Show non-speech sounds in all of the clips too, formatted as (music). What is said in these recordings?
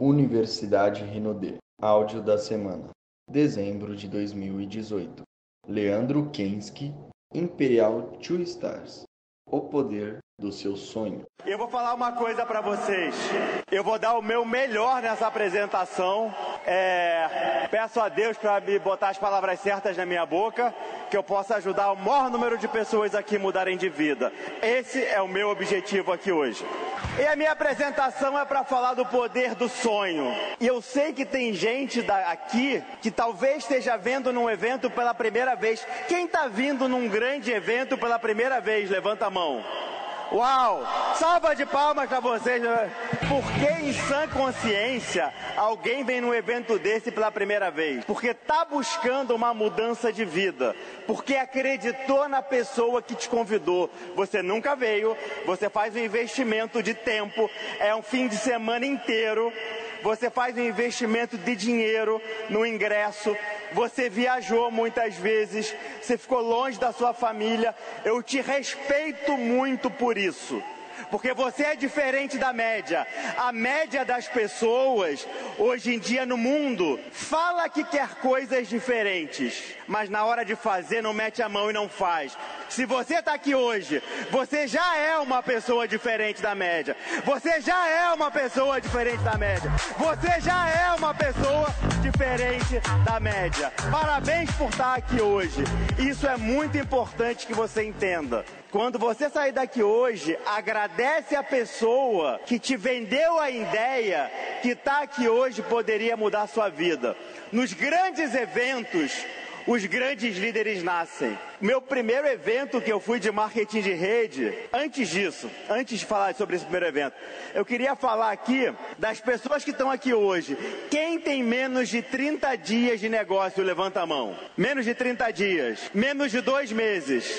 Universidade Rinodê. Áudio da semana. Dezembro de 2018. Leandro Kensky, Imperial Two Stars. O poder do seu sonho. Eu vou falar uma coisa para vocês. Eu vou dar o meu melhor nessa apresentação. É... Peço a Deus para me botar as palavras certas na minha boca, que eu possa ajudar o maior número de pessoas aqui a mudarem de vida. Esse é o meu objetivo aqui hoje. E a minha apresentação é para falar do poder do sonho. E eu sei que tem gente aqui que talvez esteja vendo num evento pela primeira vez. Quem está vindo num grande evento pela primeira vez? Levanta a mão. Uau! Salva de palmas para vocês. Né? Por que em sã consciência alguém vem num evento desse pela primeira vez? Porque está buscando uma mudança de vida. Porque acreditou na pessoa que te convidou. Você nunca veio, você faz um investimento de tempo, é um fim de semana inteiro você faz um investimento de dinheiro no ingresso, você viajou muitas vezes, você ficou longe da sua família. Eu te respeito muito por isso porque você é diferente da média. A média das pessoas, hoje em dia no mundo, fala que quer coisas diferentes, mas na hora de fazer não mete a mão e não faz. Se você está aqui hoje, você já é uma pessoa diferente da média. Você já é uma pessoa diferente da média. Você já é uma pessoa diferente da média. Parabéns por estar aqui hoje. Isso é muito importante que você entenda. Quando você sair daqui hoje, agradece a pessoa que te vendeu a ideia que está aqui hoje poderia mudar a sua vida. Nos grandes eventos, os grandes líderes nascem. Meu primeiro evento que eu fui de marketing de rede, antes disso, antes de falar sobre esse primeiro evento, eu queria falar aqui das pessoas que estão aqui hoje. Quem tem menos de 30 dias de negócio, levanta a mão. Menos de 30 dias. Menos de dois meses.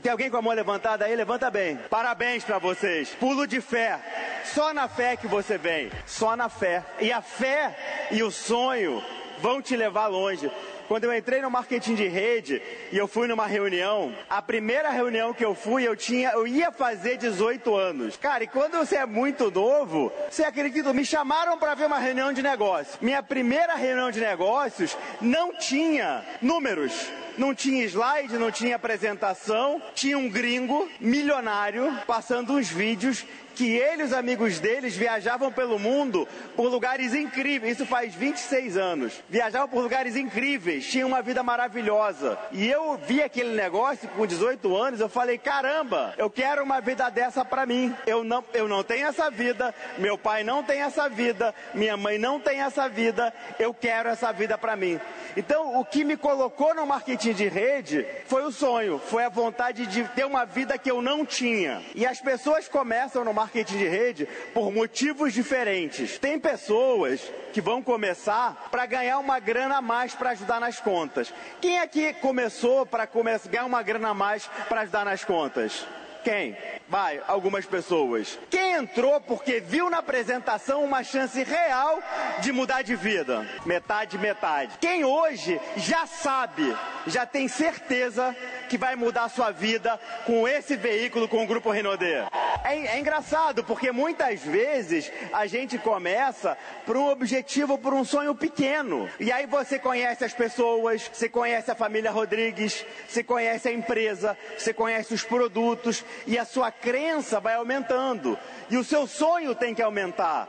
Tem alguém com a mão levantada aí? Levanta bem. Parabéns para vocês. Pulo de fé. Só na fé que você vem. Só na fé. E a fé e o sonho vão te levar longe. Quando eu entrei no marketing de rede e eu fui numa reunião, a primeira reunião que eu fui, eu tinha, eu ia fazer 18 anos. Cara, e quando você é muito novo, você acredita, me chamaram para ver uma reunião de negócios. Minha primeira reunião de negócios não tinha números não tinha slide, não tinha apresentação, tinha um gringo milionário passando uns vídeos que ele e os amigos deles viajavam pelo mundo por lugares incríveis. Isso faz 26 anos. Viajavam por lugares incríveis, tinham uma vida maravilhosa. E eu vi aquele negócio com 18 anos, eu falei: "Caramba, eu quero uma vida dessa para mim. Eu não eu não tenho essa vida, meu pai não tem essa vida, minha mãe não tem essa vida. Eu quero essa vida para mim." Então, o que me colocou no marketing de rede foi o sonho, foi a vontade de ter uma vida que eu não tinha. E as pessoas começam no marketing marketing de rede por motivos diferentes. Tem pessoas que vão começar para ganhar uma grana a mais para ajudar nas contas. Quem aqui começou para ganhar uma grana a mais para ajudar nas contas? Quem? Vai, algumas pessoas. Quem entrou porque viu na apresentação uma chance real de mudar de vida? Metade, metade. Quem hoje já sabe, já tem certeza que vai mudar a sua vida com esse veículo, com o Grupo Renaudê? É, é engraçado, porque muitas vezes a gente começa por um objetivo, por um sonho pequeno. E aí você conhece as pessoas, você conhece a família Rodrigues, você conhece a empresa, você conhece os produtos, e a sua crença vai aumentando. E o seu sonho tem que aumentar.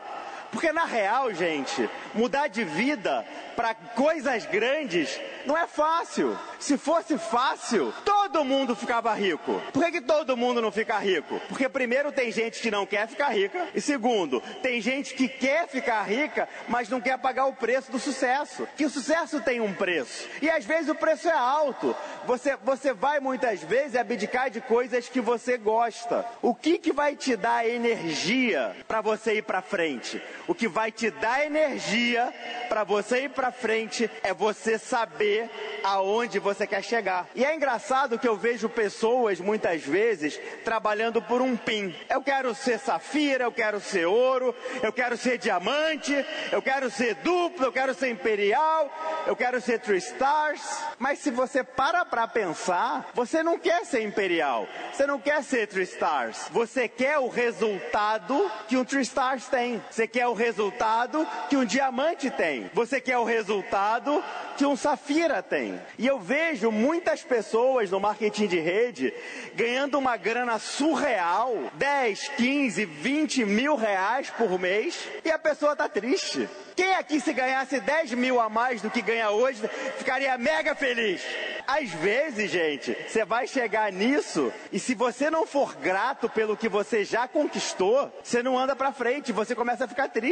Porque na real, gente, mudar de vida para coisas grandes não é fácil. Se fosse fácil, todo mundo ficava rico. Por que, que todo mundo não fica rico? Porque primeiro tem gente que não quer ficar rica e segundo, tem gente que quer ficar rica, mas não quer pagar o preço do sucesso. Que o sucesso tem um preço. E às vezes o preço é alto. Você, você vai muitas vezes abdicar de coisas que você gosta. O que que vai te dar energia para você ir para frente? O que vai te dar energia para você ir para frente é você saber aonde você quer chegar. E é engraçado que eu vejo pessoas muitas vezes trabalhando por um PIN. Eu quero ser safira, eu quero ser ouro, eu quero ser diamante, eu quero ser duplo, eu quero ser imperial, eu quero ser three stars. Mas se você para para pensar, você não quer ser imperial, você não quer ser three stars. Você quer o resultado que um three stars tem. Você quer o resultado que um diamante tem. Você quer o resultado que um safira tem. E eu vejo muitas pessoas no marketing de rede ganhando uma grana surreal, 10, 15, 20 mil reais por mês, e a pessoa está triste. Quem aqui se ganhasse 10 mil a mais do que ganha hoje, ficaria mega feliz. Às vezes, gente, você vai chegar nisso e se você não for grato pelo que você já conquistou, você não anda para frente, você começa a ficar triste.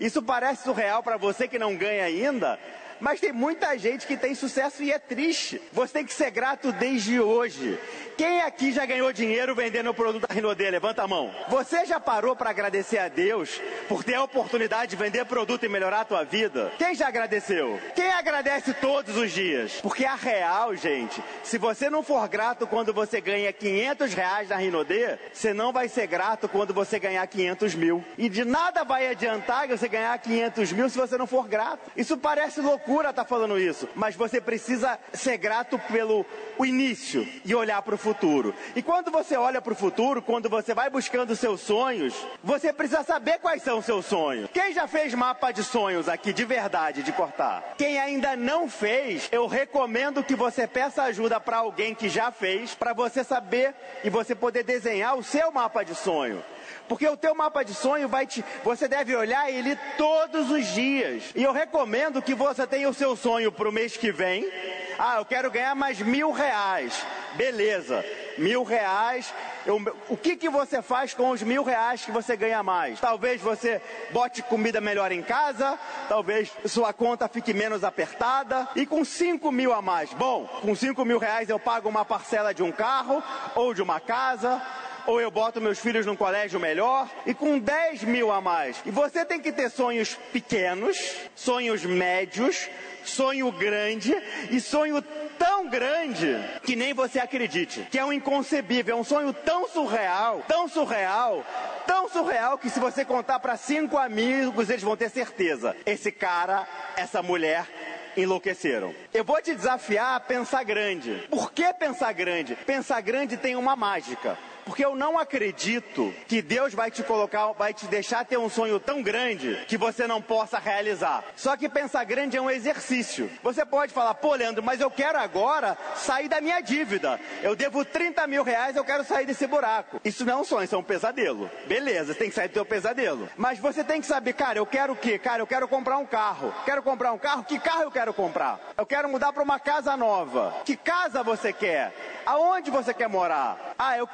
Isso parece surreal para você que não ganha ainda, mas tem muita gente que tem sucesso e é triste. Você tem que ser grato desde hoje. Quem aqui já ganhou dinheiro vendendo o produto da Rinodê? Levanta a mão. Você já parou para agradecer a Deus por ter a oportunidade de vender produto e melhorar a tua vida? Quem já agradeceu? Quem agradece todos os dias? Porque a real, gente, se você não for grato quando você ganha 500 reais na Rinodê, você não vai ser grato quando você ganhar 500 mil. E de nada vai adiantar você ganhar 500 mil se você não for grato. Isso parece loucura estar tá falando isso, mas você precisa ser grato pelo o início e olhar para o futuro. E quando você olha para o futuro, quando você vai buscando seus sonhos, você precisa saber quais são seus sonhos. Quem já fez mapa de sonhos aqui de verdade, de cortar? Quem ainda não fez, eu recomendo que você peça ajuda para alguém que já fez, para você saber e você poder desenhar o seu mapa de sonho. Porque o teu mapa de sonho vai te, você deve olhar ele todos os dias. E eu recomendo que você tenha o seu sonho para o mês que vem. Ah, eu quero ganhar mais mil reais. Beleza, mil reais. Eu, o que, que você faz com os mil reais que você ganha mais? Talvez você bote comida melhor em casa, talvez sua conta fique menos apertada. E com cinco mil a mais? Bom, com cinco mil reais eu pago uma parcela de um carro ou de uma casa ou eu boto meus filhos num colégio melhor e com 10 mil a mais. E você tem que ter sonhos pequenos, sonhos médios, sonho grande e sonho tão grande que nem você acredite, que é um inconcebível, é um sonho tão surreal, tão surreal, tão surreal que se você contar para cinco amigos, eles vão ter certeza. Esse cara, essa mulher enlouqueceram. Eu vou te desafiar a pensar grande. Por que pensar grande? Pensar grande tem uma mágica. Porque eu não acredito que Deus vai te colocar, vai te deixar ter um sonho tão grande que você não possa realizar. Só que pensar grande é um exercício. Você pode falar, pô, Leandro, mas eu quero agora sair da minha dívida. Eu devo 30 mil reais, eu quero sair desse buraco. Isso não é um sonho, isso é um pesadelo. Beleza, você tem que sair do teu pesadelo. Mas você tem que saber, cara, eu quero o quê? Cara, eu quero comprar um carro. Quero comprar um carro? Que carro eu quero comprar? Eu quero mudar para uma casa nova. Que casa você quer? Aonde você quer morar? Ah, eu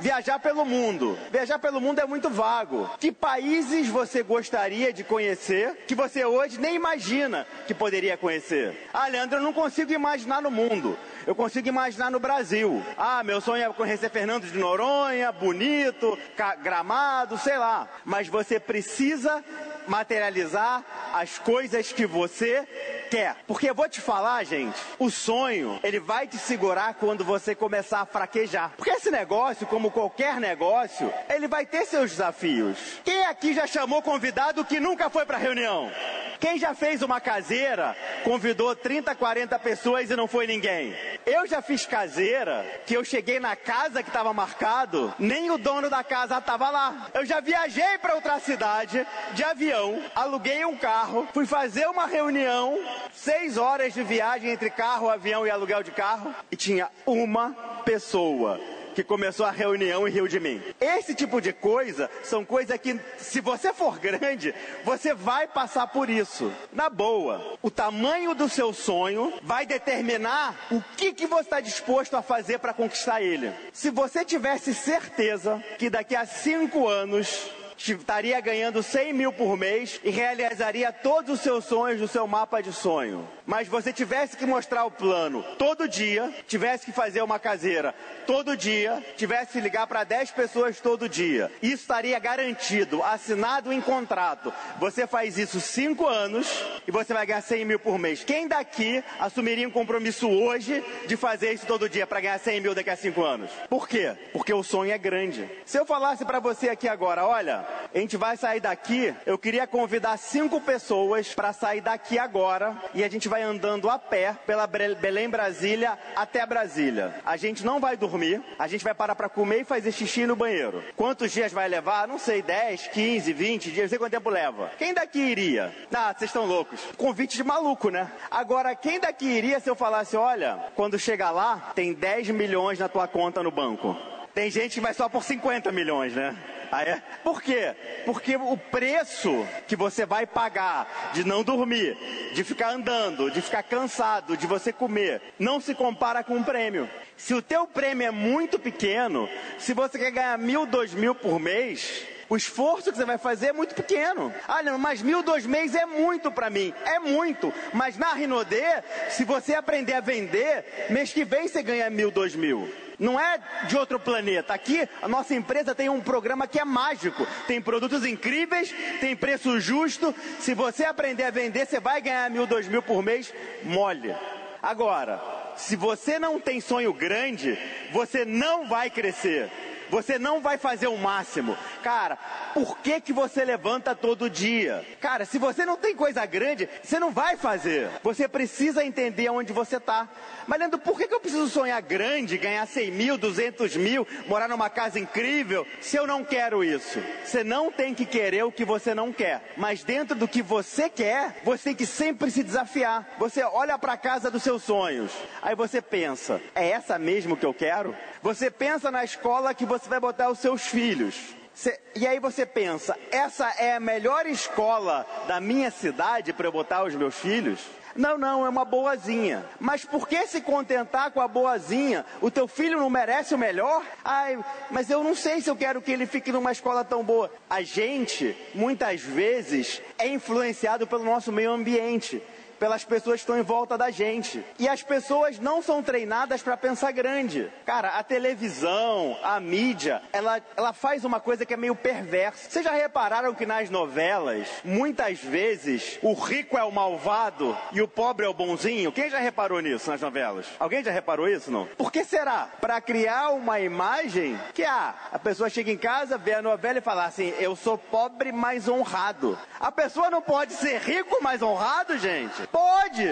viajar pelo mundo. Viajar pelo mundo é muito vago. Que países você gostaria de conhecer que você hoje nem imagina que poderia conhecer? Ah, Leandro, eu não consigo imaginar no mundo. Eu consigo imaginar no Brasil. Ah, meu sonho é conhecer Fernando de Noronha, bonito, gramado, sei lá. Mas você precisa materializar as coisas que você quer. Porque eu vou te falar, gente, o sonho, ele vai te segurar quando você começar a fraquejar. Porque esse negócio, como qualquer negócio, ele vai ter seus desafios. Quem aqui já chamou convidado que nunca foi para reunião? Quem já fez uma caseira, convidou 30, 40 pessoas e não foi ninguém? Eu já fiz caseira, que eu cheguei na casa que estava marcado, nem o dono da casa estava lá. Eu já viajei para outra cidade de avião, aluguei um carro, fui fazer uma reunião, seis horas de viagem entre carro, avião e aluguel de carro, e tinha uma pessoa que começou a reunião e riu de mim. Esse tipo de coisa são coisas que, se você for grande, você vai passar por isso. Na boa, o tamanho do seu sonho vai determinar o que, que você está disposto a fazer para conquistar ele. Se você tivesse certeza que daqui a cinco anos estaria ganhando 100 mil por mês e realizaria todos os seus sonhos do seu mapa de sonho. Mas você tivesse que mostrar o plano todo dia, tivesse que fazer uma caseira todo dia, tivesse que ligar para 10 pessoas todo dia. Isso estaria garantido, assinado em contrato. Você faz isso 5 anos e você vai ganhar 100 mil por mês. Quem daqui assumiria um compromisso hoje de fazer isso todo dia para ganhar 100 mil daqui a 5 anos? Por quê? Porque o sonho é grande. Se eu falasse para você aqui agora, olha, a gente vai sair daqui, eu queria convidar cinco pessoas para sair daqui agora e a gente vai andando a pé pela Belém Brasília até Brasília. A gente não vai dormir, a gente vai parar para comer e fazer xixi no banheiro. Quantos dias vai levar? Não sei, 10, 15, 20 dias, não sei quanto tempo leva. Quem daqui iria? Ah, vocês estão loucos. Convite de maluco, né? Agora, quem daqui iria se eu falasse, olha, quando chegar lá, tem 10 milhões na tua conta no banco? Tem gente que vai só por 50 milhões, né? Ah, é? Por quê? Porque o preço que você vai pagar de não dormir, de ficar andando, de ficar cansado, de você comer, não se compara com um prêmio. Se o teu prêmio é muito pequeno, se você quer ganhar mil, dois mil por mês, o esforço que você vai fazer é muito pequeno. Ah, mas mil, dois meses é muito para mim. É muito. Mas na Rinodê, se você aprender a vender, mês que vem você ganha mil, dois mil. Não é de outro planeta. Aqui, a nossa empresa tem um programa que é mágico. Tem produtos incríveis, tem preço justo. Se você aprender a vender, você vai ganhar mil, dois mil por mês, mole. Agora, se você não tem sonho grande, você não vai crescer. Você não vai fazer o máximo. Cara, por que que você levanta todo dia? Cara, se você não tem coisa grande, você não vai fazer. Você precisa entender onde você está. Mas Leandro, por que, que eu preciso sonhar grande, ganhar 100 mil, 200 mil, morar numa casa incrível, se eu não quero isso? Você não tem que querer o que você não quer. Mas dentro do que você quer, você tem que sempre se desafiar. Você olha para a casa dos seus sonhos. Aí você pensa, é essa mesmo que eu quero? Você pensa na escola que você vai botar os seus filhos. Cê, e aí você pensa, essa é a melhor escola da minha cidade para eu botar os meus filhos? Não, não, é uma boazinha. Mas por que se contentar com a boazinha? O teu filho não merece o melhor? Ai, mas eu não sei se eu quero que ele fique numa escola tão boa. A gente, muitas vezes, é influenciado pelo nosso meio ambiente pelas pessoas que estão em volta da gente. E as pessoas não são treinadas para pensar grande. Cara, a televisão, a mídia, ela, ela faz uma coisa que é meio perversa. Vocês já repararam que nas novelas, muitas vezes, o rico é o malvado e o pobre é o bonzinho? Quem já reparou nisso nas novelas? Alguém já reparou isso, não? Por que será? Para criar uma imagem que, ah, a pessoa chega em casa, vê a novela e fala assim, eu sou pobre, mas honrado. A pessoa não pode ser rico, mas honrado, gente? Pode!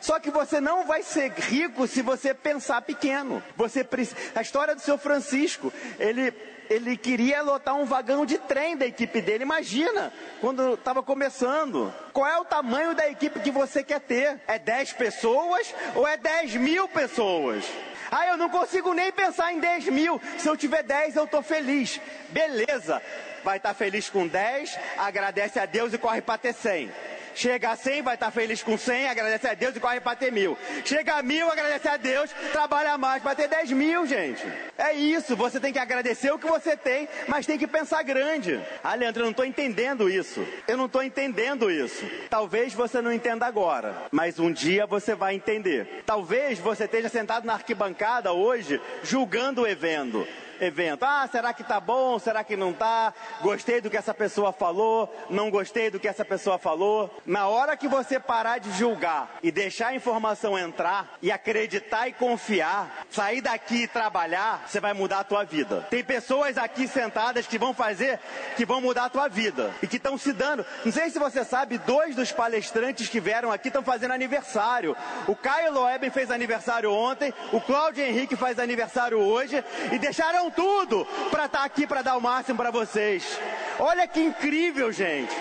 Só que você não vai ser rico se você pensar pequeno. Você a história do seu Francisco, ele ele queria lotar um vagão de trem da equipe dele. Imagina, quando estava começando. Qual é o tamanho da equipe que você quer ter? É 10 pessoas ou é 10 mil pessoas? Ah, eu não consigo nem pensar em 10 mil. Se eu tiver 10, eu estou feliz. Beleza. Vai estar tá feliz com 10, agradece a Deus e corre para ter 100. Chega a 100, vai estar feliz com 100, agradece a Deus e corre para ter mil. Chega a mil, agradece a Deus, trabalha mais para ter 10 mil, gente. É isso, você tem que agradecer o que você tem, mas tem que pensar grande. Ah, Leandro, eu não estou entendendo isso. Eu não estou entendendo isso. Talvez você não entenda agora, mas um dia você vai entender. Talvez você esteja sentado na arquibancada hoje, julgando o evento evento. Ah, será que tá bom? Será que não tá? Gostei do que essa pessoa falou? Não gostei do que essa pessoa falou? Na hora que você parar de julgar e deixar a informação entrar e acreditar e confiar, sair daqui e trabalhar, você vai mudar a tua vida. Tem pessoas aqui sentadas que vão fazer, que vão mudar a tua vida e que estão se dando. Não sei se você sabe, dois dos palestrantes que vieram aqui estão fazendo aniversário. O Caio Loeben fez aniversário ontem, o Cláudio Henrique faz aniversário hoje e deixaram tudo para estar tá aqui para dar o máximo para vocês. Olha que incrível, gente.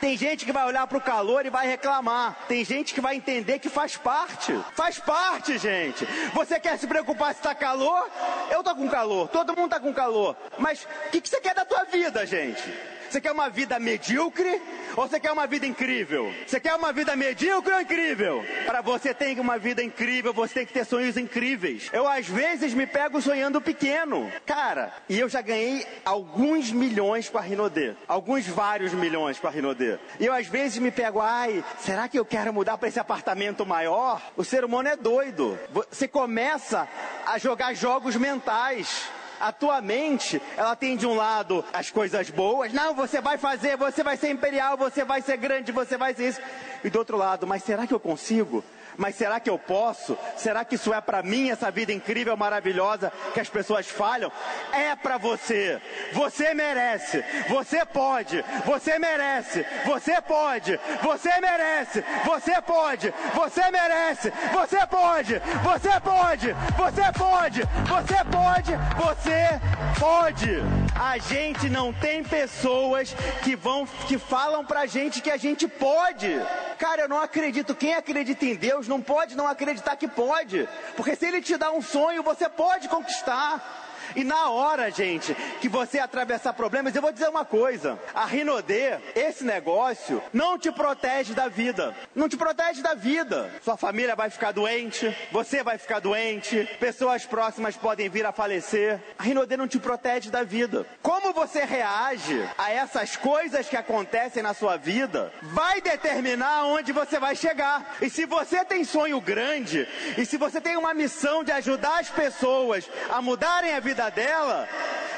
Tem gente que vai olhar para o calor e vai reclamar. Tem gente que vai entender que faz parte. Faz parte, gente. Você quer se preocupar se está calor? Eu tô com calor. Todo mundo está com calor. Mas o que, que você quer da tua vida, gente? Você quer uma vida medíocre ou você quer uma vida incrível? Você quer uma vida medíocre ou incrível? Para você ter uma vida incrível, você tem que ter sonhos incríveis. Eu às vezes me pego sonhando pequeno. Cara, e eu já ganhei alguns milhões com a Rinodê. Alguns vários milhões com a Rinodê. E eu às vezes me pego, ai, será que eu quero mudar para esse apartamento maior? O ser humano é doido. Você começa a jogar jogos mentais. A tua mente, ela tem de um lado as coisas boas, não, você vai fazer, você vai ser imperial, você vai ser grande, você vai ser isso. E do outro lado, mas será que eu consigo? Mas será que eu posso? Será que isso é para mim, essa vida incrível, maravilhosa que as pessoas falham? É para você. Você merece. Você pode. Você merece. Você pode. Você merece. Você pode. Você merece. Você pode. Você pode. Você pode. Você pode. Você pode. A gente não tem pessoas que vão que falam pra gente que a gente pode. Cara, eu não acredito. Quem acredita em Deus não pode não acreditar que pode. Porque se ele te dá um sonho, você pode conquistar. E na hora, gente, que você atravessar problemas, eu vou dizer uma coisa: a Rinodê, esse negócio, não te protege da vida. Não te protege da vida. Sua família vai ficar doente, você vai ficar doente, pessoas próximas podem vir a falecer. A Rinodê não te protege da vida. Como você reage a essas coisas que acontecem na sua vida, vai determinar onde você vai chegar. E se você tem sonho grande, e se você tem uma missão de ajudar as pessoas a mudarem a vida vida dela,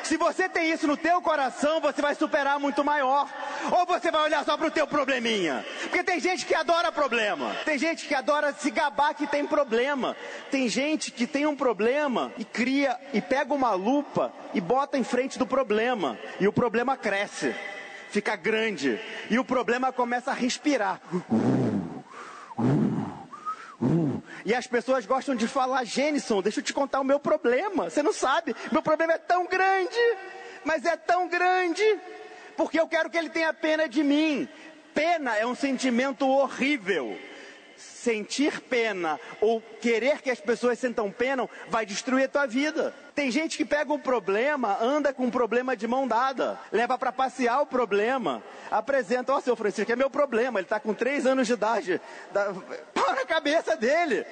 se você tem isso no teu coração, você vai superar muito maior. Ou você vai olhar só para o teu probleminha. Porque tem gente que adora problema. Tem gente que adora se gabar que tem problema. Tem gente que tem um problema e cria e pega uma lupa e bota em frente do problema. E o problema cresce, fica grande. E o problema começa a respirar. E as pessoas gostam de falar, Jenison, deixa eu te contar o meu problema. Você não sabe, meu problema é tão grande, mas é tão grande, porque eu quero que ele tenha pena de mim. Pena é um sentimento horrível sentir pena ou querer que as pessoas sentam pena vai destruir a tua vida. Tem gente que pega um problema, anda com um problema de mão dada, leva para passear o problema, apresenta, ó, oh, seu Francisco, é meu problema, ele está com três anos de idade, dá, pau na cabeça dele,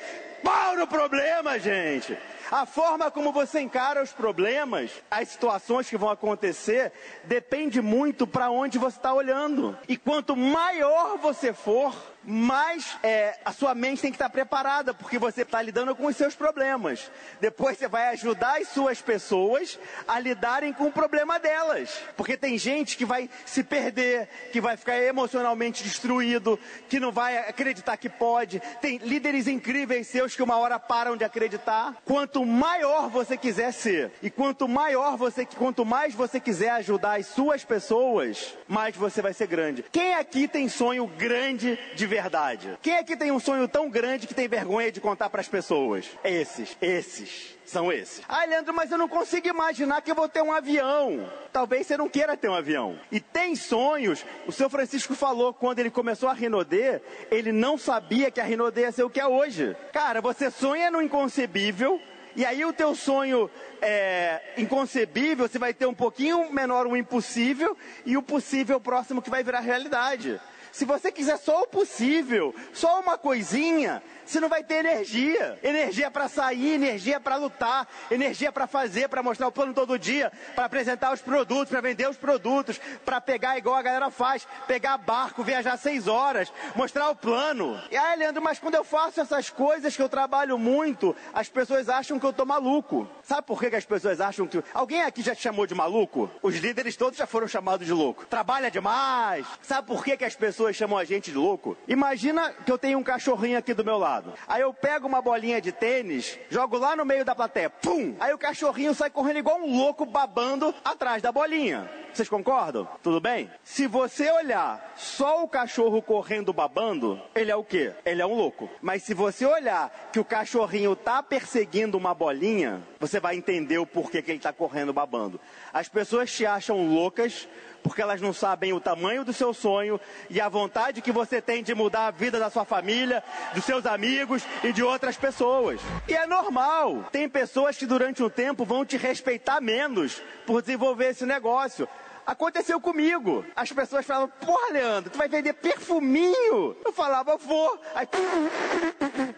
pau no problema, gente. A forma como você encara os problemas, as situações que vão acontecer, depende muito para onde você está olhando. E quanto maior você for, mais é, a sua mente tem que estar preparada, porque você está lidando com os seus problemas. Depois você vai ajudar as suas pessoas a lidarem com o problema delas. Porque tem gente que vai se perder, que vai ficar emocionalmente destruído, que não vai acreditar que pode. Tem líderes incríveis seus que uma hora param de acreditar. Quanto maior você quiser ser, e quanto maior você, quanto mais você quiser ajudar as suas pessoas, mais você vai ser grande. Quem aqui tem sonho grande de verdade? Quem aqui tem um sonho tão grande que tem vergonha de contar para as pessoas? Esses, esses são esses. Ah, Leandro, mas eu não consigo imaginar que eu vou ter um avião. Talvez você não queira ter um avião. E tem sonhos. O seu Francisco falou quando ele começou a Rinodê, ele não sabia que a Rinodê ia ser o que é hoje. Cara, você sonha no inconcebível, e aí o teu sonho é inconcebível, você vai ter um pouquinho menor o impossível e o possível próximo que vai virar realidade. Se você quiser só o possível, só uma coisinha, você não vai ter energia. Energia para sair, energia para lutar, energia para fazer, para mostrar o plano todo dia, para apresentar os produtos, para vender os produtos, para pegar igual a galera faz, pegar barco, viajar seis horas, mostrar o plano. E aí, Leandro, mas quando eu faço essas coisas que eu trabalho muito, as pessoas acham que eu tô maluco. Sabe por que, que as pessoas acham que. Alguém aqui já te chamou de maluco? Os líderes todos já foram chamados de louco. Trabalha demais. Sabe por que, que as pessoas chamam a gente de louco? Imagina que eu tenho um cachorrinho aqui do meu lado. Aí eu pego uma bolinha de tênis, jogo lá no meio da plateia, pum! Aí o cachorrinho sai correndo igual um louco babando atrás da bolinha. Vocês concordam? Tudo bem? Se você olhar só o cachorro correndo babando, ele é o quê? Ele é um louco. Mas se você olhar que o cachorrinho tá perseguindo uma bolinha, você vai entender o porquê que ele tá correndo babando. As pessoas te acham loucas porque elas não sabem o tamanho do seu sonho e a vontade que você tem de mudar a vida da sua família, dos seus amigos e de outras pessoas. E é normal. Tem pessoas que durante um tempo vão te respeitar menos por desenvolver esse negócio. Aconteceu comigo. As pessoas falavam, porra, Leandro, tu vai vender perfuminho? Eu falava, vou. Aí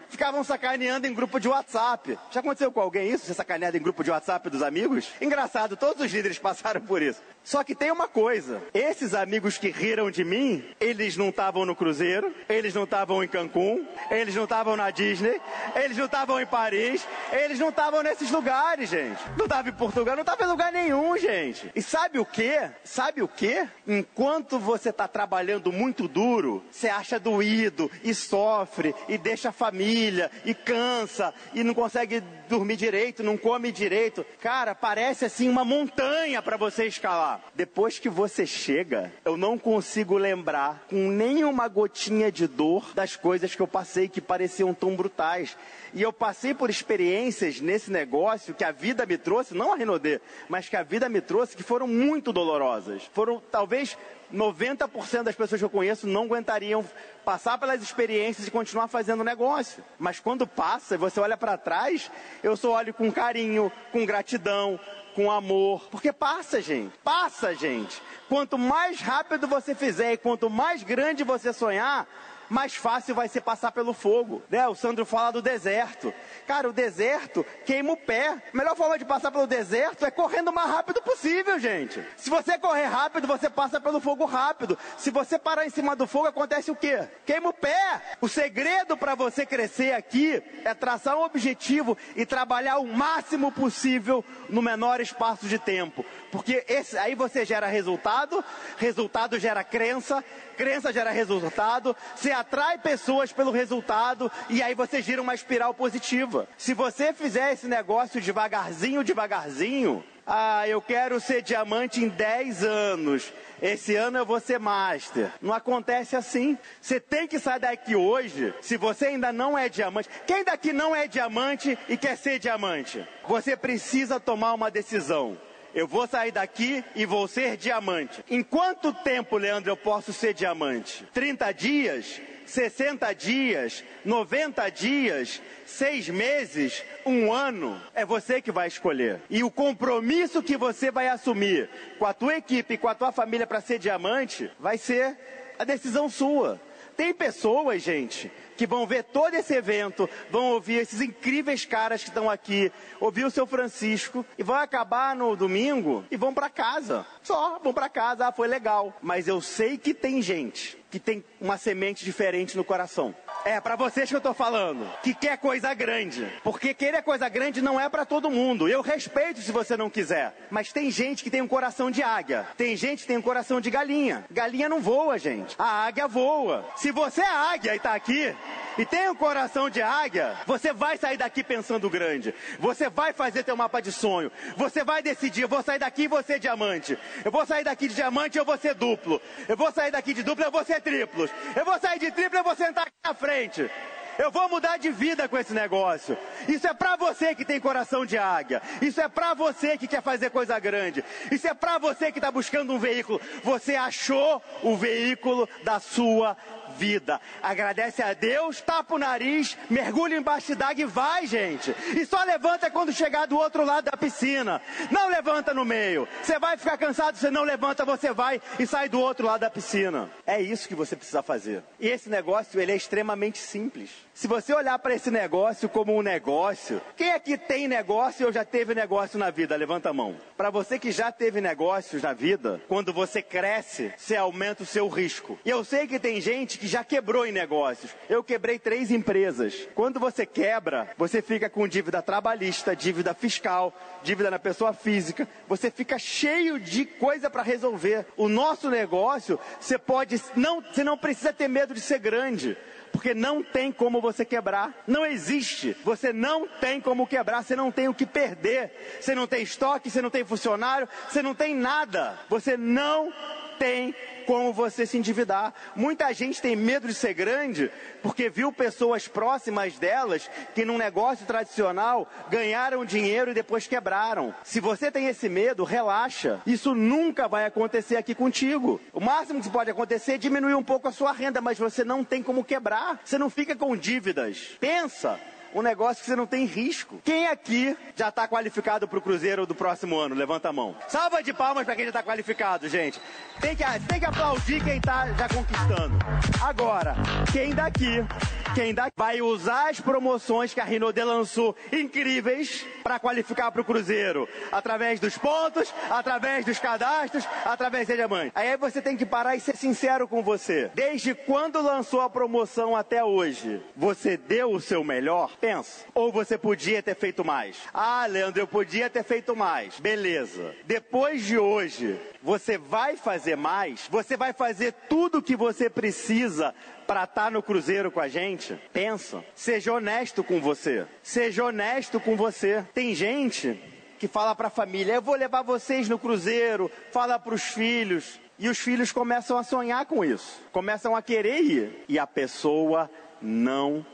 ficavam sacaneando em grupo de WhatsApp. Já aconteceu com alguém isso? Ser sacaneado em grupo de WhatsApp dos amigos? Engraçado, todos os líderes (laughs) passaram por isso. Só que tem uma coisa: esses amigos que riram de mim, eles não estavam no Cruzeiro, eles não estavam em Cancún, eles não estavam na Disney, eles não estavam em Paris, eles não estavam nesses lugares, gente. Não estavam em Portugal, não estavam em lugar nenhum, gente. E sabe o que? Sabe o que? Enquanto você está trabalhando muito duro, você acha doído e sofre e deixa a família e cansa e não consegue dormir direito, não come direito. Cara, parece assim uma montanha para você escalar. Depois que você chega, eu não consigo lembrar com nenhuma gotinha de dor das coisas que eu passei que pareciam tão brutais. E eu passei por experiências nesse negócio que a vida me trouxe, não a Renaudet, mas que a vida me trouxe que foram muito dolorosas. Foram talvez 90% das pessoas que eu conheço não aguentariam passar pelas experiências e continuar fazendo negócio. Mas quando passa você olha para trás, eu só olho com carinho, com gratidão, com amor. Porque passa, gente. Passa, gente. Quanto mais rápido você fizer e quanto mais grande você sonhar, mais fácil vai ser passar pelo fogo. Né? O Sandro fala do deserto. Cara, o deserto queima o pé. A melhor forma de passar pelo deserto é correndo o mais rápido possível, gente. Se você correr rápido, você passa pelo fogo rápido. Se você parar em cima do fogo, acontece o quê? Queima o pé. O segredo para você crescer aqui é traçar um objetivo e trabalhar o máximo possível no menor espaço de tempo. Porque esse, aí você gera resultado, resultado gera crença, crença gera resultado, você atrai pessoas pelo resultado e aí você gira uma espiral positiva. Se você fizer esse negócio devagarzinho, devagarzinho, ah, eu quero ser diamante em 10 anos. Esse ano eu vou ser master. Não acontece assim. Você tem que sair daqui hoje, se você ainda não é diamante. Quem daqui não é diamante e quer ser diamante? Você precisa tomar uma decisão. Eu vou sair daqui e vou ser diamante. Em quanto tempo, Leandro, eu posso ser diamante? 30 dias? 60 dias? 90 dias? Seis meses? Um ano? É você que vai escolher. E o compromisso que você vai assumir com a tua equipe com a tua família para ser diamante vai ser a decisão sua. Tem pessoas, gente, que vão ver todo esse evento, vão ouvir esses incríveis caras que estão aqui, ouvir o seu Francisco e vão acabar no domingo e vão para casa. Só vão para casa, ah, foi legal. Mas eu sei que tem gente que tem uma semente diferente no coração. É, para vocês que eu tô falando, que quer coisa grande. Porque querer coisa grande não é para todo mundo. Eu respeito se você não quiser. Mas tem gente que tem um coração de águia. Tem gente que tem um coração de galinha. Galinha não voa, gente. A águia voa. Se você é águia e tá aqui, e tem um coração de águia, você vai sair daqui pensando grande. Você vai fazer teu mapa de sonho. Você vai decidir, eu vou sair daqui e ser diamante. Eu vou sair daqui de diamante e eu vou ser duplo. Eu vou sair daqui de duplo e eu vou ser triplos. Eu vou sair de triplo e eu vou sentar aqui na frente frente. Eu vou mudar de vida com esse negócio. Isso é para você que tem coração de águia. Isso é para você que quer fazer coisa grande. Isso é para você que está buscando um veículo. Você achou o veículo da sua vida. Agradece a Deus, tapa o nariz, mergulha embaixo d'água e vai, gente. E só levanta quando chegar do outro lado da piscina. Não levanta no meio. Você vai ficar cansado, você não levanta, você vai e sai do outro lado da piscina. É isso que você precisa fazer. E esse negócio, ele é extremamente simples. Se você olhar para esse negócio como um negócio, quem aqui tem negócio ou já teve negócio na vida? Levanta a mão. Para você que já teve negócios na vida, quando você cresce, você aumenta o seu risco. E eu sei que tem gente que já quebrou em negócios. Eu quebrei três empresas. Quando você quebra, você fica com dívida trabalhista, dívida fiscal, dívida na pessoa física. Você fica cheio de coisa para resolver. O nosso negócio, você pode não, você não precisa ter medo de ser grande porque não tem como você quebrar. Não existe. Você não tem como quebrar, você não tem o que perder. Você não tem estoque, você não tem funcionário, você não tem nada. Você não tem como você se endividar. Muita gente tem medo de ser grande porque viu pessoas próximas delas que num negócio tradicional ganharam dinheiro e depois quebraram. Se você tem esse medo, relaxa. Isso nunca vai acontecer aqui contigo. O máximo que pode acontecer é diminuir um pouco a sua renda, mas você não tem como quebrar. Você não fica com dívidas. Pensa um negócio que você não tem risco. Quem aqui já está qualificado para o Cruzeiro do próximo ano? Levanta a mão. Salva de palmas para quem já está qualificado, gente. Tem que, tem que aplaudir quem está já conquistando. Agora, quem daqui quem daqui vai usar as promoções que a Rinode lançou, incríveis, para qualificar para o Cruzeiro, através dos pontos, através dos cadastros, através de diamante. Aí você tem que parar e ser sincero com você. Desde quando lançou a promoção até hoje, você deu o seu melhor? Pensa. Ou você podia ter feito mais? Ah, Leandro, eu podia ter feito mais. Beleza. Depois de hoje, você vai fazer mais? Você vai fazer tudo o que você precisa para estar tá no cruzeiro com a gente? Pensa. Seja honesto com você. Seja honesto com você. Tem gente que fala para a família: "Eu vou levar vocês no cruzeiro", fala para os filhos, e os filhos começam a sonhar com isso, começam a querer ir, e a pessoa não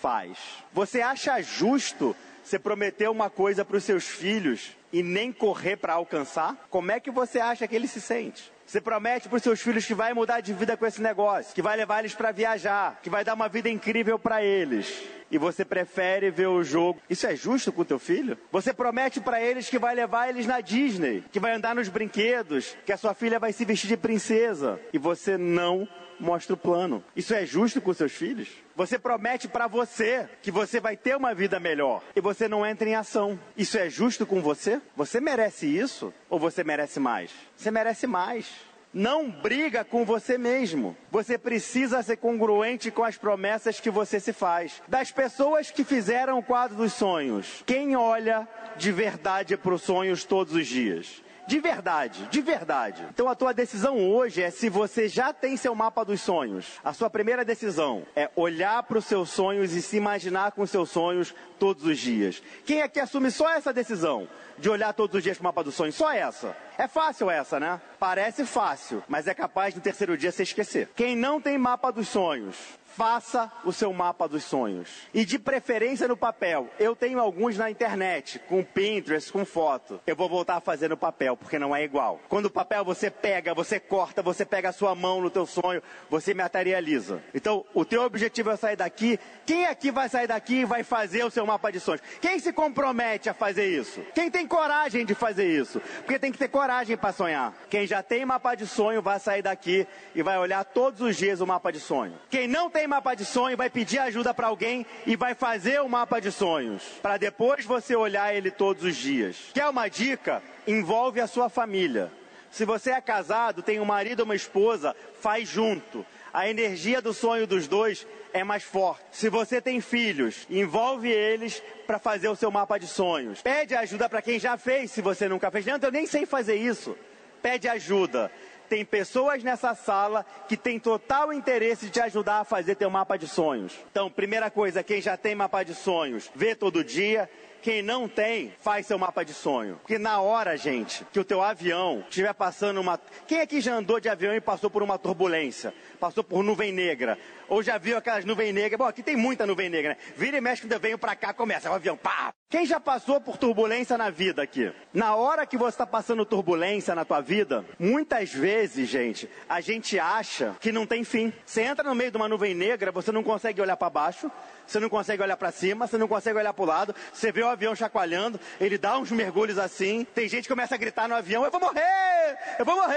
faz. Você acha justo você prometer uma coisa para os seus filhos e nem correr para alcançar? Como é que você acha que ele se sente? Você promete para os seus filhos que vai mudar de vida com esse negócio, que vai levar eles para viajar, que vai dar uma vida incrível para eles. E você prefere ver o jogo. Isso é justo com o teu filho? Você promete para eles que vai levar eles na Disney, que vai andar nos brinquedos, que a sua filha vai se vestir de princesa. E você não mostra o plano. Isso é justo com seus filhos? Você promete para você que você vai ter uma vida melhor e você não entra em ação. Isso é justo com você? Você merece isso ou você merece mais? Você merece mais. Não briga com você mesmo. Você precisa ser congruente com as promessas que você se faz. Das pessoas que fizeram o quadro dos sonhos, quem olha de verdade para os sonhos todos os dias? De verdade, de verdade. Então a tua decisão hoje é se você já tem seu mapa dos sonhos. A sua primeira decisão é olhar para os seus sonhos e se imaginar com os seus sonhos todos os dias. Quem é que assume só essa decisão de olhar todos os dias para o mapa dos sonhos? Só essa. É fácil essa, né? Parece fácil, mas é capaz no terceiro dia se esquecer. Quem não tem mapa dos sonhos, faça o seu mapa dos sonhos. E de preferência no papel. Eu tenho alguns na internet, com Pinterest, com foto. Eu vou voltar a fazer no papel, porque não é igual. Quando o papel você pega, você corta, você pega a sua mão no teu sonho, você materializa. Então, o teu objetivo é sair daqui. Quem aqui vai sair daqui e vai fazer o seu mapa de sonhos? Quem se compromete a fazer isso? Quem tem coragem de fazer isso? Porque tem que ter coragem para sonhar. Quem já tem mapa de sonho vai sair daqui e vai olhar todos os dias o mapa de sonho. Quem não tem mapa de sonho, vai pedir ajuda para alguém e vai fazer o mapa de sonhos, para depois você olhar ele todos os dias. Quer uma dica? Envolve a sua família. Se você é casado, tem um marido ou uma esposa, faz junto. A energia do sonho dos dois é mais forte. Se você tem filhos, envolve eles para fazer o seu mapa de sonhos. Pede ajuda para quem já fez, se você nunca fez. Leandro, eu nem sei fazer isso. Pede ajuda tem pessoas nessa sala que têm total interesse de te ajudar a fazer teu mapa de sonhos. Então, primeira coisa, quem já tem mapa de sonhos, vê todo dia. Quem não tem, faz seu mapa de sonho. Porque na hora, gente, que o teu avião estiver passando uma. Quem aqui já andou de avião e passou por uma turbulência? Passou por nuvem negra? Ou já viu aquelas nuvens negras? Bom, aqui tem muita nuvem negra, né? Vira e mexe eu venho pra cá, começa o avião, pá! Quem já passou por turbulência na vida aqui? Na hora que você está passando turbulência na tua vida, muitas vezes, gente, a gente acha que não tem fim. Você entra no meio de uma nuvem negra, você não consegue olhar para baixo, você não consegue olhar para cima, você não consegue olhar para o lado, você vê o avião chacoalhando, ele dá uns mergulhos assim, tem gente que começa a gritar no avião, eu vou morrer! Eu vou morrer!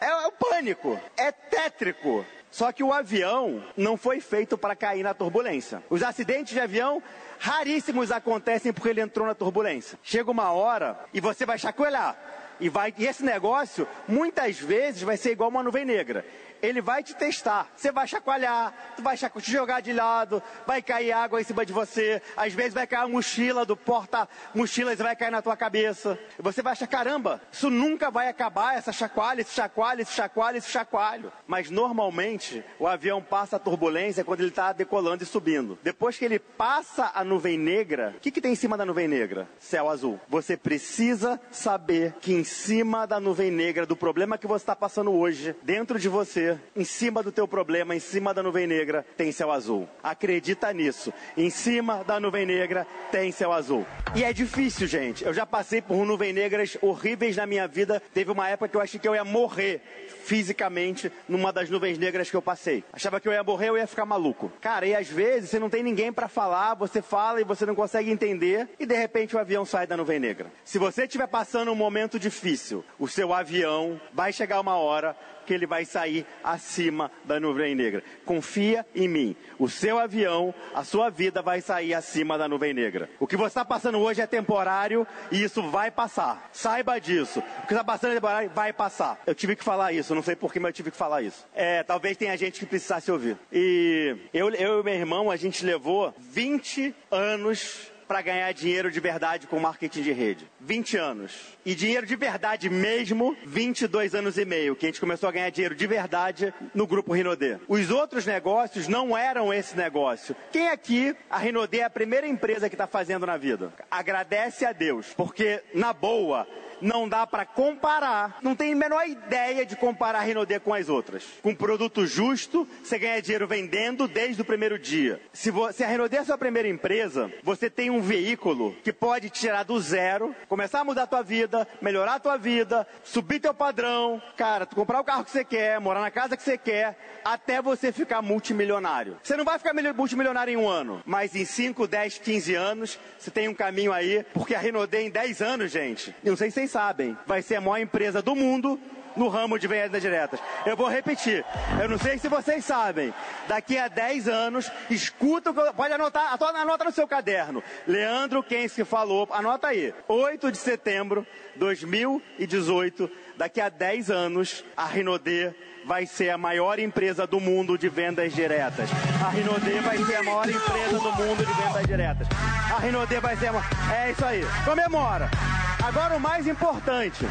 É, é o pânico, é tétrico. Só que o avião não foi feito para cair na turbulência. Os acidentes de avião raríssimos acontecem porque ele entrou na turbulência. Chega uma hora e você vai chacoalhar. E, vai, e esse negócio, muitas vezes, vai ser igual uma nuvem negra ele vai te testar. Você vai chacoalhar, tu vai te jogar de lado, vai cair água em cima de você, às vezes vai cair a mochila do porta-mochilas vai cair na tua cabeça. E você vai achar, caramba, isso nunca vai acabar, essa chacoalha, esse chacoalho, esse chacoalho, esse chacoalho. Mas normalmente o avião passa a turbulência quando ele está decolando e subindo. Depois que ele passa a nuvem negra, o que, que tem em cima da nuvem negra? Céu azul. Você precisa saber que em cima da nuvem negra, do problema que você está passando hoje, dentro de você, em cima do teu problema, em cima da nuvem negra, tem céu azul. Acredita nisso. Em cima da nuvem negra tem céu azul. E é difícil, gente. Eu já passei por nuvens negras horríveis na minha vida. Teve uma época que eu achei que eu ia morrer fisicamente numa das nuvens negras que eu passei. Achava que eu ia morrer, eu ia ficar maluco. Cara, e às vezes você não tem ninguém para falar, você fala e você não consegue entender e de repente o avião sai da nuvem negra. Se você estiver passando um momento difícil, o seu avião vai chegar uma hora que ele vai sair acima da nuvem negra. Confia em mim. O seu avião, a sua vida vai sair acima da nuvem negra. O que você está passando hoje é temporário e isso vai passar. Saiba disso. O que está passando é temporário vai passar. Eu tive que falar isso, não sei porquê, mas eu tive que falar isso. É, talvez tenha gente que precisasse ouvir. E eu, eu e meu irmão, a gente levou 20 anos para ganhar dinheiro de verdade com marketing de rede? 20 anos. E dinheiro de verdade mesmo, 22 anos e meio, que a gente começou a ganhar dinheiro de verdade no grupo Rinodê. Os outros negócios não eram esse negócio. Quem aqui, a Rinodê é a primeira empresa que está fazendo na vida? Agradece a Deus, porque na boa, não dá para comparar, não tem a menor ideia de comparar a Rinodê com as outras. Com produto justo, você ganha dinheiro vendendo desde o primeiro dia. Se, se a Rinodê é a sua primeira empresa, você tem um veículo que pode tirar do zero, começar a mudar a tua vida, melhorar a tua vida, subir teu padrão, cara, tu comprar o carro que você quer, morar na casa que você quer, até você ficar multimilionário. Você não vai ficar multimilionário em um ano, mas em 5, 10, 15 anos, você tem um caminho aí, porque a Rinodê em 10 anos, gente, não sei se vocês sabem, vai ser a maior empresa do mundo no ramo de vendas diretas. Eu vou repetir. Eu não sei se vocês sabem. Daqui a 10 anos, escuta, pode anotar, anota no seu caderno. Leandro Kensky falou, anota aí. 8 de setembro de 2018, daqui a 10 anos, a Rinodê vai ser a maior empresa do mundo de vendas diretas. A Rinodê vai ser a maior empresa do mundo de vendas diretas. A Rinodê vai ser a... É isso aí. Comemora. Agora o mais importante.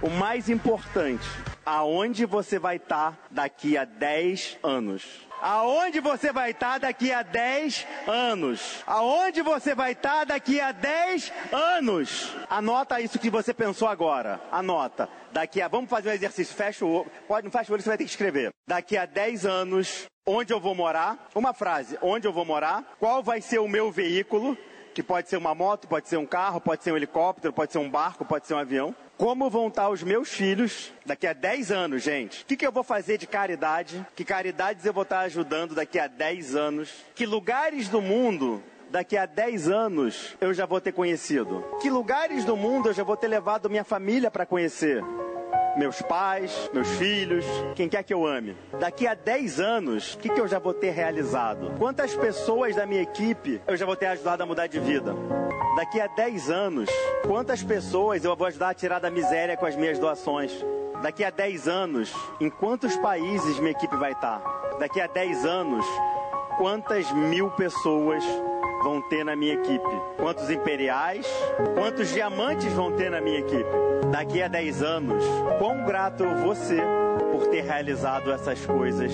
O mais importante. Aonde você vai estar tá daqui a 10 anos? Aonde você vai estar tá daqui a 10 anos? Aonde você vai estar tá daqui a 10 anos? Anota isso que você pensou agora. Anota. Daqui a. Vamos fazer um exercício. Fecha o olho. Pode, não fecha o olho, você vai ter que escrever. Daqui a 10 anos, onde eu vou morar? Uma frase. Onde eu vou morar? Qual vai ser o meu veículo? Que pode ser uma moto, pode ser um carro, pode ser um helicóptero, pode ser um barco, pode ser um avião. Como vão estar os meus filhos daqui a 10 anos, gente? O que, que eu vou fazer de caridade? Que caridades eu vou estar ajudando daqui a 10 anos? Que lugares do mundo daqui a 10 anos eu já vou ter conhecido? Que lugares do mundo eu já vou ter levado minha família para conhecer? Meus pais, meus filhos, quem quer que eu ame. Daqui a 10 anos, o que, que eu já vou ter realizado? Quantas pessoas da minha equipe eu já vou ter ajudado a mudar de vida? Daqui a 10 anos, quantas pessoas eu vou ajudar a tirar da miséria com as minhas doações? Daqui a 10 anos, em quantos países minha equipe vai estar? Daqui a 10 anos, quantas mil pessoas vão ter na minha equipe? Quantos imperiais? Quantos diamantes vão ter na minha equipe? Daqui a 10 anos, quão grato eu vou ser por ter realizado essas coisas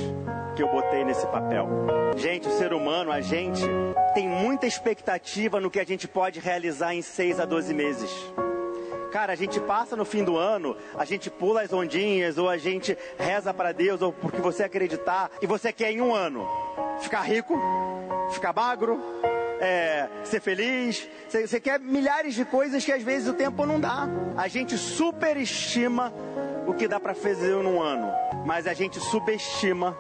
que eu botei nesse papel. Gente, o ser humano, a gente, tem muita expectativa no que a gente pode realizar em 6 a 12 meses. Cara, a gente passa no fim do ano, a gente pula as ondinhas, ou a gente reza para Deus, ou porque você acreditar, e você quer em um ano ficar rico, ficar magro, é, ser feliz. Você quer milhares de coisas que às vezes o tempo não dá. A gente superestima o que dá para fazer num ano, mas a gente subestima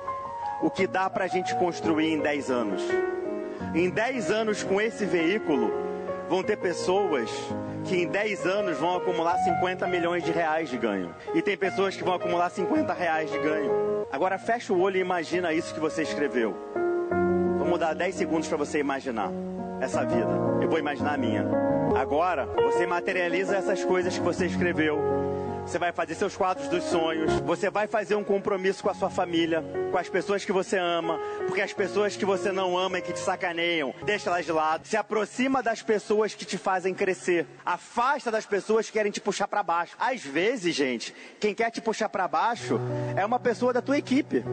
o que dá para a gente construir em 10 anos. Em 10 anos com esse veículo, vão ter pessoas que em 10 anos vão acumular 50 milhões de reais de ganho. E tem pessoas que vão acumular 50 reais de ganho. Agora fecha o olho e imagina isso que você escreveu. Vamos dar 10 segundos para você imaginar essa vida. Eu vou imaginar a minha. Agora, você materializa essas coisas que você escreveu você vai fazer seus quadros dos sonhos, você vai fazer um compromisso com a sua família, com as pessoas que você ama, porque as pessoas que você não ama e que te sacaneiam, deixa elas de lado. Se aproxima das pessoas que te fazem crescer. Afasta das pessoas que querem te puxar para baixo. Às vezes, gente, quem quer te puxar para baixo é uma pessoa da tua equipe.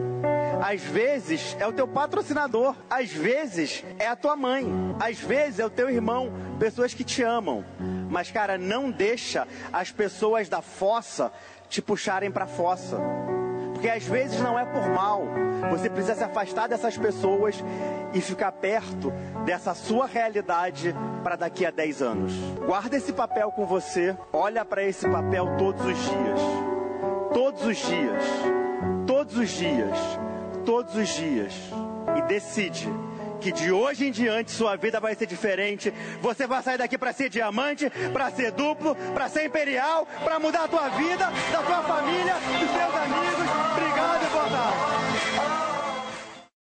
Às vezes é o teu patrocinador, às vezes é a tua mãe, às vezes é o teu irmão, pessoas que te amam. Mas cara, não deixa as pessoas da fossa te puxarem para a fossa. Porque às vezes não é por mal. Você precisa se afastar dessas pessoas e ficar perto dessa sua realidade para daqui a 10 anos. Guarda esse papel com você, olha para esse papel todos os dias. Todos os dias. Todos os dias. Todos os dias. E decide que de hoje em diante sua vida vai ser diferente. Você vai sair daqui para ser diamante, para ser duplo, para ser imperial, para mudar a tua vida, da tua família, dos teus amigos. Obrigado boa tarde.